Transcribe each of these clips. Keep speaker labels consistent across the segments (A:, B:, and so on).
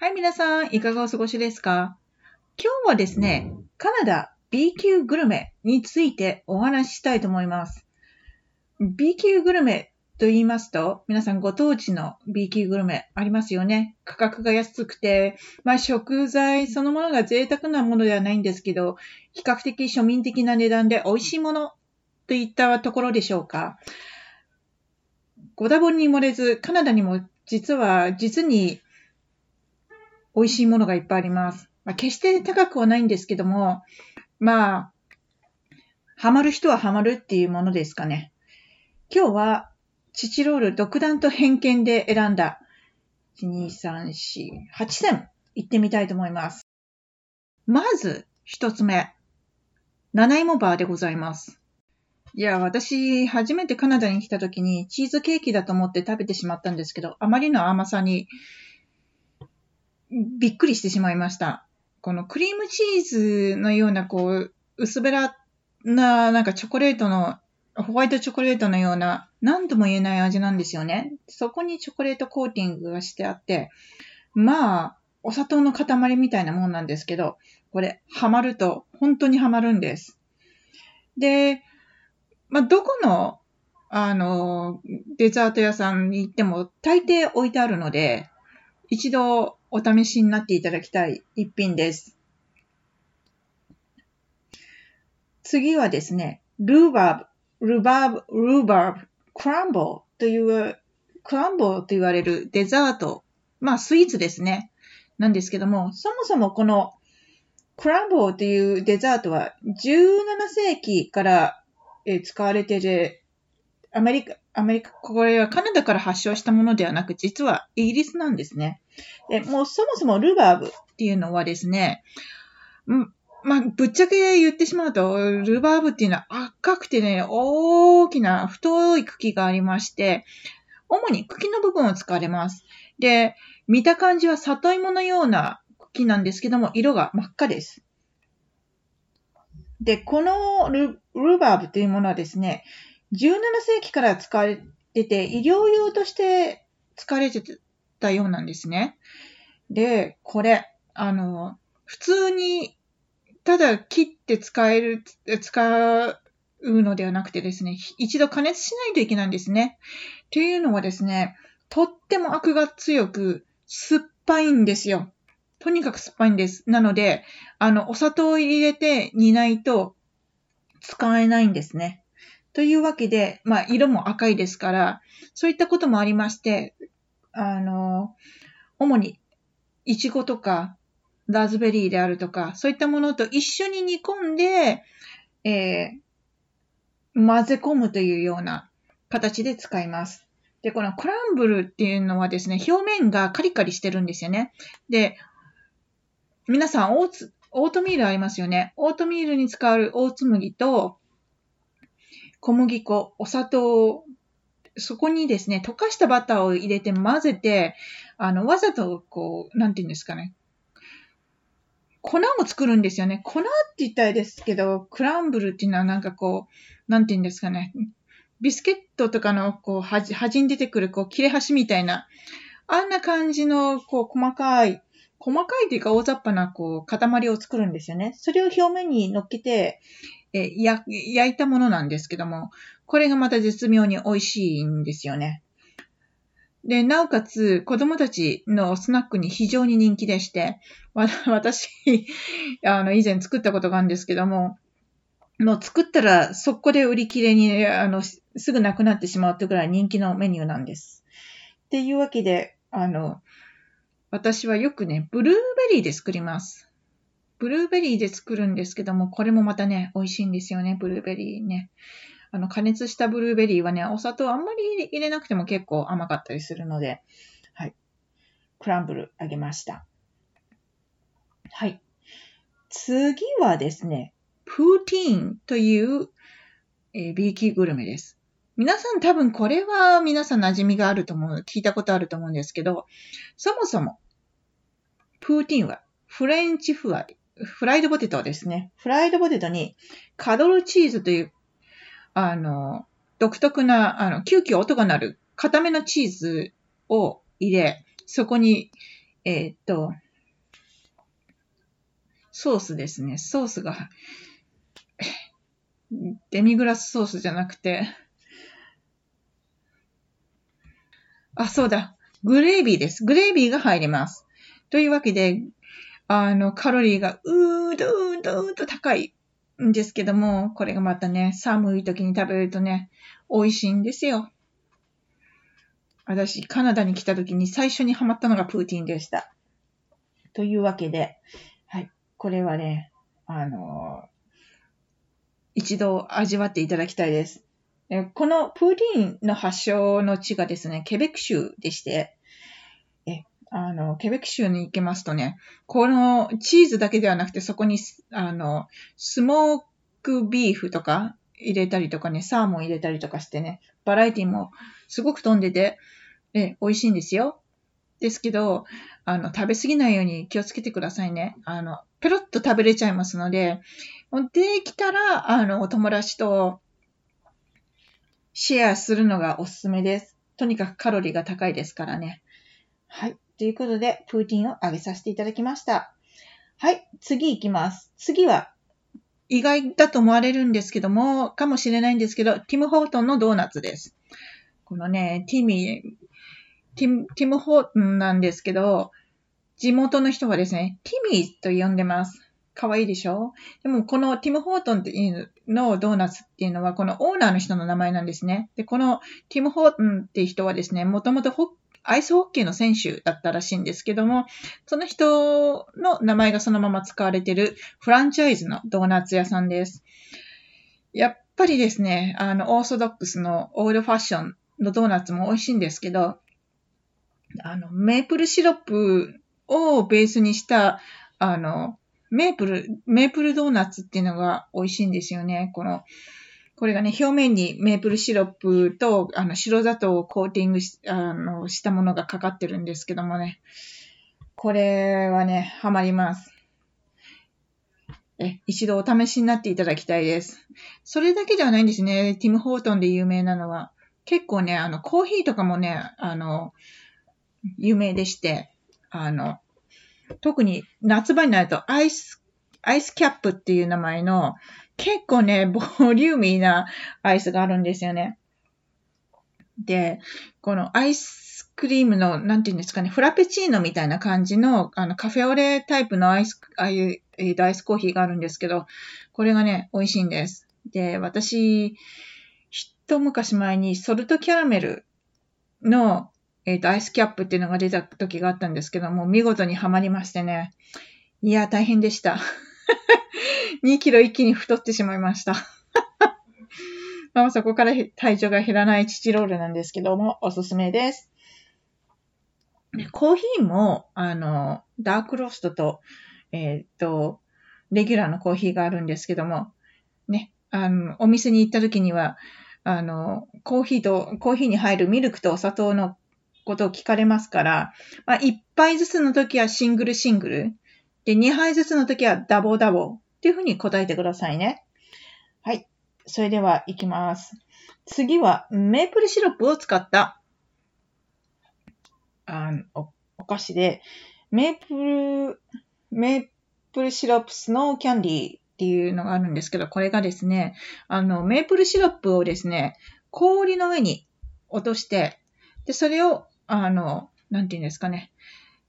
A: はい、皆さん、いかがお過ごしですか？今日はですね、カナダ B 級グルメについてお話ししたいと思います。B 級グルメと言いますと、皆さんご当地の B 級グルメありますよね。価格が安くて、まあ食材そのものが贅沢なものではないんですけど、比較的庶民的な値段で美味しいものといったところでしょうか。ご多分に漏れず、カナダにも実は実に美味しいものがいっぱいあります。まあ、決して高くはないんですけども、まあ、ハマる人はハマるっていうものですかね。今日は、チチロール独断と偏見で選んだ、1、2、3、4、8選行ってみたいと思います。まず、一つ目。七芋バーでございます。いや、私、初めてカナダに来た時にチーズケーキだと思って食べてしまったんですけど、あまりの甘さにびっくりしてしまいました。このクリームチーズのような、こう、薄べらな、なんかチョコレートの、ホワイトチョコレートのような、何とも言えない味なんですよね。そこにチョコレートコーティングがしてあって、まあ、お砂糖の塊みたいなもんなんですけど、これ、ハマると、本当にハマるんです。で、まあ、どこの、あの、デザート屋さんに行っても大抵置いてあるので、一度お試しになっていただきたい一品です。次はですね、ルーバーブ、ルバーブ、ルーバーブ、クランボーという、クランボーと言われるデザート、まあスイーツですね、なんですけども、そもそもこのクランボーというデザートは17世紀から使われているアメリカ、アメリカ、これはカナダから発祥したものではなく、実はイギリスなんですね。で、もうそもそもルバーブっていうのはですね、まあ、ぶっちゃけ言ってしまうと、ルバーブっていうのは赤くてね、大きな太い茎がありまして、主に茎の部分を使われます。で、見た感じは里芋のような茎なんですけども、色が真っ赤です。で、このルルバーブというものはですね、17世紀から使われてて、医療用として使われてたようなんですね。で、これ、あの、普通に、ただ切って使える、使うのではなくてですね、一度加熱しないといけないんですね。というのはですね、とってもアクが強く、酸っぱいんですよ。とにかく酸っぱいんです。なので、あの、お砂糖を入れて煮ないと使えないんですね。というわけで、まあ、色も赤いですから、そういったこともありまして、あの、主に、イチゴとか、ラズベリーであるとか、そういったものと一緒に煮込んで、えー、混ぜ込むというような形で使います。で、このクランブルっていうのはですね、表面がカリカリしてるんですよね。で、皆さんオーツ、オートミールありますよね。オートミールに使うオーツ麦と、小麦粉、お砂糖、そこにですね、溶かしたバターを入れて混ぜて、あの、わざと、こう、なんて言うんですかね。粉も作るんですよね。粉って言ったらですけど、クランブルっていうのはなんかこう、なんて言うんですかね。ビスケットとかの、こう、端、端に出てくる、こう、切れ端みたいな、あんな感じの、こう、細かい、細かいというか大雑把な、こう、塊を作るんですよね。それを表面に乗っけて、えや、焼いたものなんですけども、これがまた絶妙に美味しいんですよね。で、なおかつ、子供たちのスナックに非常に人気でして、わ 私、あの、以前作ったことがあるんですけども、もう作ったら速攻で売り切れに、あの、すぐなくなってしまうってぐらい人気のメニューなんです。っていうわけで、あの、私はよくね、ブルーベリーで作ります。ブルーベリーで作るんですけども、これもまたね、美味しいんですよね、ブルーベリーね。あの、加熱したブルーベリーはね、お砂糖あんまり入れなくても結構甘かったりするので、はい。クランブルあげました。はい。次はですね、プーティーンという、えー、B 級グルメです。皆さん多分これは皆さん馴染みがあると思う、聞いたことあると思うんですけど、そもそも、プーティーンはフレンチフライ、フライドポテトですね。フライドポテトにカドルチーズという、あの、独特な、あの、キューキュー音が鳴る固めのチーズを入れ、そこにえー、っと、ソースですね。ソースが、デミグラスソースじゃなくて、あ、そうだ。グレービーです。グレービーが入ります。というわけで、あの、カロリーがうーどーどーと高いんですけども、これがまたね、寒い時に食べるとね、美味しいんですよ。私、カナダに来た時に最初にハマったのがプーティンでした。というわけで、はい。これはね、あのー、一度味わっていただきたいです。このプーティンの発祥の地がですね、ケベック州でして、あの、ケベック州に行けますとね、このチーズだけではなくてそこに、あの、スモークビーフとか入れたりとかね、サーモン入れたりとかしてね、バラエティもすごく飛んでて、え、美味しいんですよ。ですけど、あの、食べ過ぎないように気をつけてくださいね。あの、ペロッと食べれちゃいますので、できたら、あの、お友達とシェアするのがおすすめです。とにかくカロリーが高いですからね。はい。ということで、プーティンをあげさせていただきました。はい。次行きます。次は、意外だと思われるんですけども、かもしれないんですけど、ティム・ホートンのドーナツです。このね、ティミー、ティム、ティム・ホートンなんですけど、地元の人はですね、ティミーと呼んでます。かわいいでしょ？でも、このティム・ホートンっていうのドーナツっていうのは、このオーナーの人の名前なんですね。で、このティム・ホートンっていう人はですね、もともとアイスホッケーの選手だったらしいんですけども、その人の名前がそのまま使われてるフランチャイズのドーナツ屋さんです。やっぱりですね、あの、オーソドックスのオールファッションのドーナツも美味しいんですけど、あの、メープルシロップをベースにした、あの、メープル、メープルドーナツっていうのが美味しいんですよね。この、これがね、表面にメープルシロップと、あの、白砂糖をコーティングし、あの、したものがかかってるんですけどもね。これはね、ハマります。え、一度お試しになっていただきたいです。それだけではないんですね。ティム・ホートンで有名なのは。結構ね、あの、コーヒーとかもね、あの、有名でして、あの、特に夏場になるとアイス、アイスキャップっていう名前の結構ね、ボリューミーなアイスがあるんですよね。で、このアイスクリームの、なんていうんですかね、フラペチーノみたいな感じの、あの、カフェオレタイプのアイス、ああいう、えー、アイスコーヒーがあるんですけど、これがね、美味しいんです。で、私、一昔前にソルトキャラメルのえっ、ー、と、アイスキャップっていうのが出た時があったんですけども、見事にはまりましてね。いや、大変でした。2キロ一気に太ってしまいました。まあ、そこから体重が減らないチチロールなんですけども、おすすめです。コーヒーも、あの、ダークローストと、えっ、と、レギュラーのコーヒーがあるんですけども、ね、あの、お店に行った時には、あの、コーヒーと、コーヒーに入るミルクとお砂糖のことを聞かれますから、まあ、1杯ずつの時は single single。で、2杯ずつの時は double double っていうふうに答えてくださいね。はい。それでは行きます。次はメープルシロップを使ったあおお菓子で、メープル、メープルシロップスノーキャンディーっていうのがあるんですけど、これがですね、あの、メープルシロップをですね、氷の上に落として、で、それをあの、なんていうんですかね、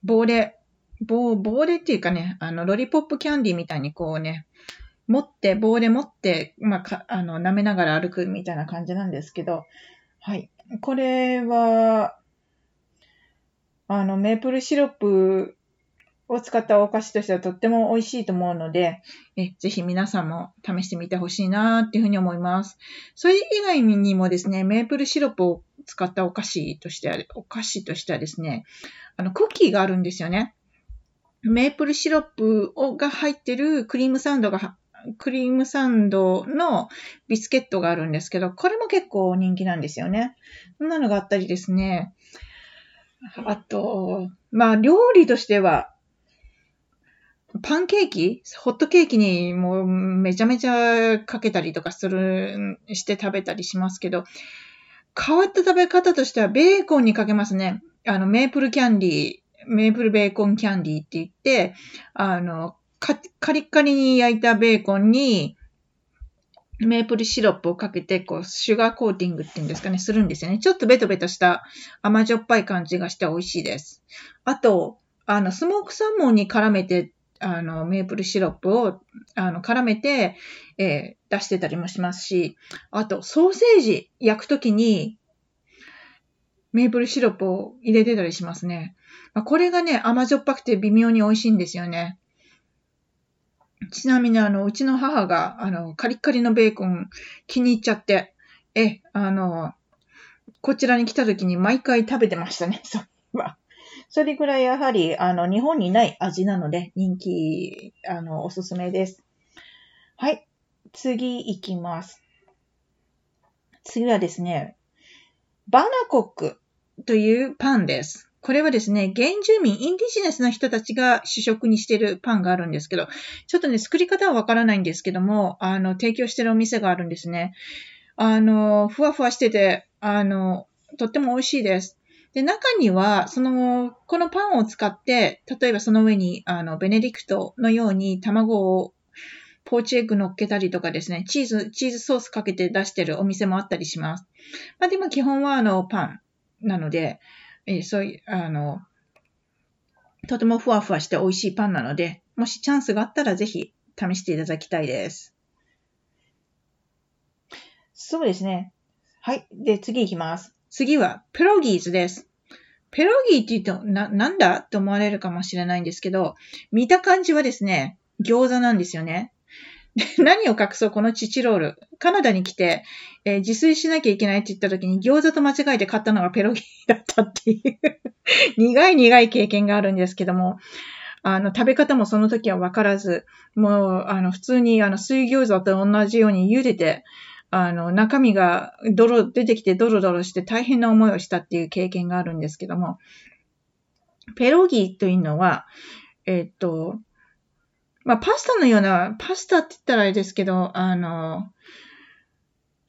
A: 棒で、棒、棒でっていうかね、あの、ロリポップキャンディみたいにこうね、持って、棒で持って、まあ、か、あの、舐めながら歩くみたいな感じなんですけど、はい。これは、あの、メープルシロップを使ったお菓子としてはとっても美味しいと思うので、えぜひ皆さんも試してみてほしいなっていうふうに思います。それ以外にもですね、メープルシロップを使ったお菓子としては、お菓子としてはですね、あの、クッキーがあるんですよね。メープルシロップをが入ってるクリームサンドが、クリームサンドのビスケットがあるんですけど、これも結構人気なんですよね。そんなのがあったりですね。あと、まあ、料理としては、パンケーキ？ホットケーキにもうめちゃめちゃかけたりとかする、して食べたりしますけど、変わった食べ方としてはベーコンにかけますね。あの、メープルキャンディー、メープルベーコンキャンディーって言って、あの、カリカリに焼いたベーコンに、メープルシロップをかけて、こう、シュガーコーティングっていうんですかね、するんですよね。ちょっとベトベトした甘じょっぱい感じがして美味しいです。あと、あの、スモークサーモンに絡めて、あの、メープルシロップを、あの、絡めて、えー、出してたりもしますし、あと、ソーセージ焼くときに、メープルシロップを入れてたりしますね。まあこれがね、甘じょっぱくて微妙に美味しいんですよね。ちなみに、あの、うちの母が、あの、カリッカリのベーコン気に入っちゃって、え、あの、こちらに来た時に毎回食べてましたね、そは。それぐらいやはり、あの、日本にない味なので、人気、あの、おすすめです。はい。次行きます。次はですね、バナコックというパンです。これはですね、原住民、インディジネスの人たちが主食にしてるパンがあるんですけど、ちょっとね、作り方はわからないんですけども、あの、提供してるお店があるんですね。あの、ふわふわしてて、あの、とっても美味しいです。で、中には、その、このパンを使って、例えばその上に、あの、ベネディクトのように卵をポーチエッグ乗っけたりとかですね、チーズ、チーズソースかけて出してるお店もあったりします。まあでも基本はあの、パンなので、えー、そういう、あの、とてもふわふわして美味しいパンなので、もしチャンスがあったらぜひ試していただきたいです。そうですね。はい。で、次行きます。次は、ペロギーズです。ペロギーって言うと、な、なんだと思われるかもしれないんですけど、見た感じはですね、餃子なんですよね。何を隠そうこのチチロール。カナダに来て、えー、自炊しなきゃいけないって言った時に餃子と間違えて買ったのがペロギーだったっていう。苦い苦い経験があるんですけども、あの、食べ方もその時はわからず、もう、あの、普通にあの、水餃子と同じように茹でて、あの、中身が泥、出てきてドロドロして大変な思いをしたっていう経験があるんですけども、ペロギーというのは、えっと、まあ、パスタのような、パスタって言ったらあれですけど、あの、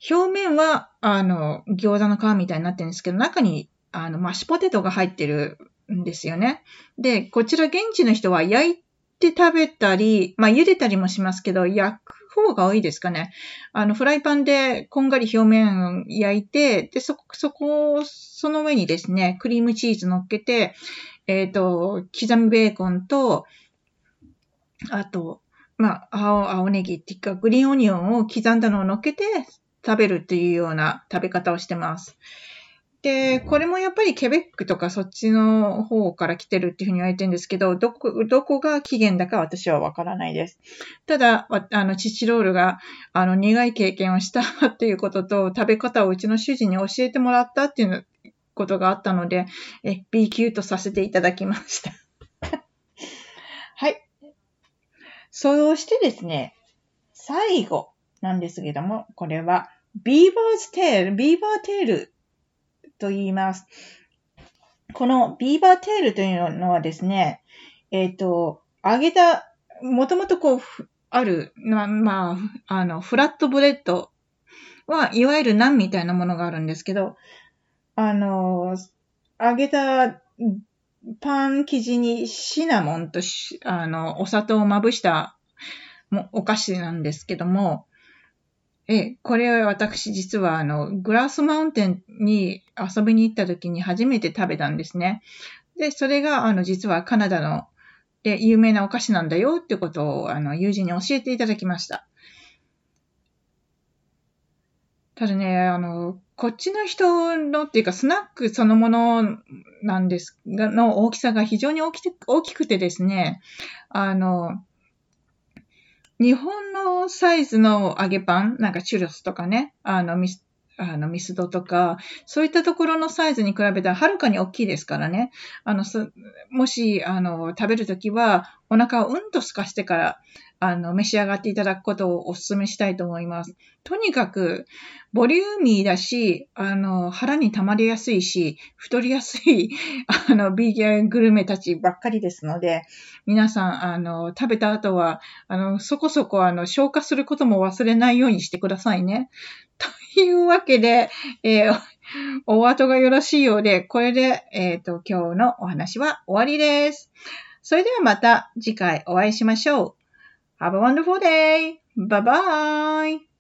A: 表面は、あの、餃子の皮みたいになってるんですけど、中に、あの、マッシュポテトが入ってるんですよね。で、こちら現地の人は焼いて食べたり、まあ、茹でたりもしますけど、焼く方が多いですかね。あの、フライパンでこんがり表面焼いて、で、そ、そこを、その上にですね、クリームチーズ乗っけて、えっ、ー、と、刻みベーコンと、あと、まあ、青、青ネギっていうか、グリーンオニオンを刻んだのを乗っけて食べるっていうような食べ方をしてます。で、これもやっぱりケベックとかそっちの方から来てるっていうふうに言われてるんですけど、どこ、どこが起源だか私はわからないです。ただ、あの、チチロールが、あの、苦い経験をしたっていうことと、食べ方をうちの主人に教えてもらったっていうことがあったので、え、B 級とさせていただきました。はい。そうしてですね、最後なんですけども、これは、 Beaver's Tail、 Beaver Tail と言います。この Beaver Tail というのはですね、えっ、ー、と、揚げた、もともとこう、ある、ま、まあ、あの、フラットブレッドは、いわゆるナンみたいなものがあるんですけど、あの、揚げたパン生地にシナモンとしあの、お砂糖をまぶしたもお菓子なんですけども、え、これは私実はあの、グラスマウンテンに遊びに行った時に初めて食べたんですね。で、それがあの、実はカナダので有名なお菓子なんだよってことをあの、友人に教えていただきました。ただね、あの、こっちの人のっていうか、スナックそのものなんですが、の大きさが非常に大き大きくてですね、あの、日本のサイズの揚げパン、なんかチュロスとかね、あの、あの、ミスドとか、そういったところのサイズに比べたらはるかに大きいですからね。あの、もし、あの、食べるときは、お腹をうんと空かしてから、あの、召し上がっていただくことをお勧めしたいと思います。とにかく、ボリューミーだし、あの、腹に溜まりやすいし、太りやすい、あの、ビーギャングルメたちばっかりですので、皆さん、あの、食べた後は、あの、そこそこ、あの、消化することも忘れないようにしてくださいね。というわけで、えーお後がよろしいようで、これで、えっ、と、今日のお話は終わりです。それではまた次回お会いしましょう。Have a wonderful day! Bye bye!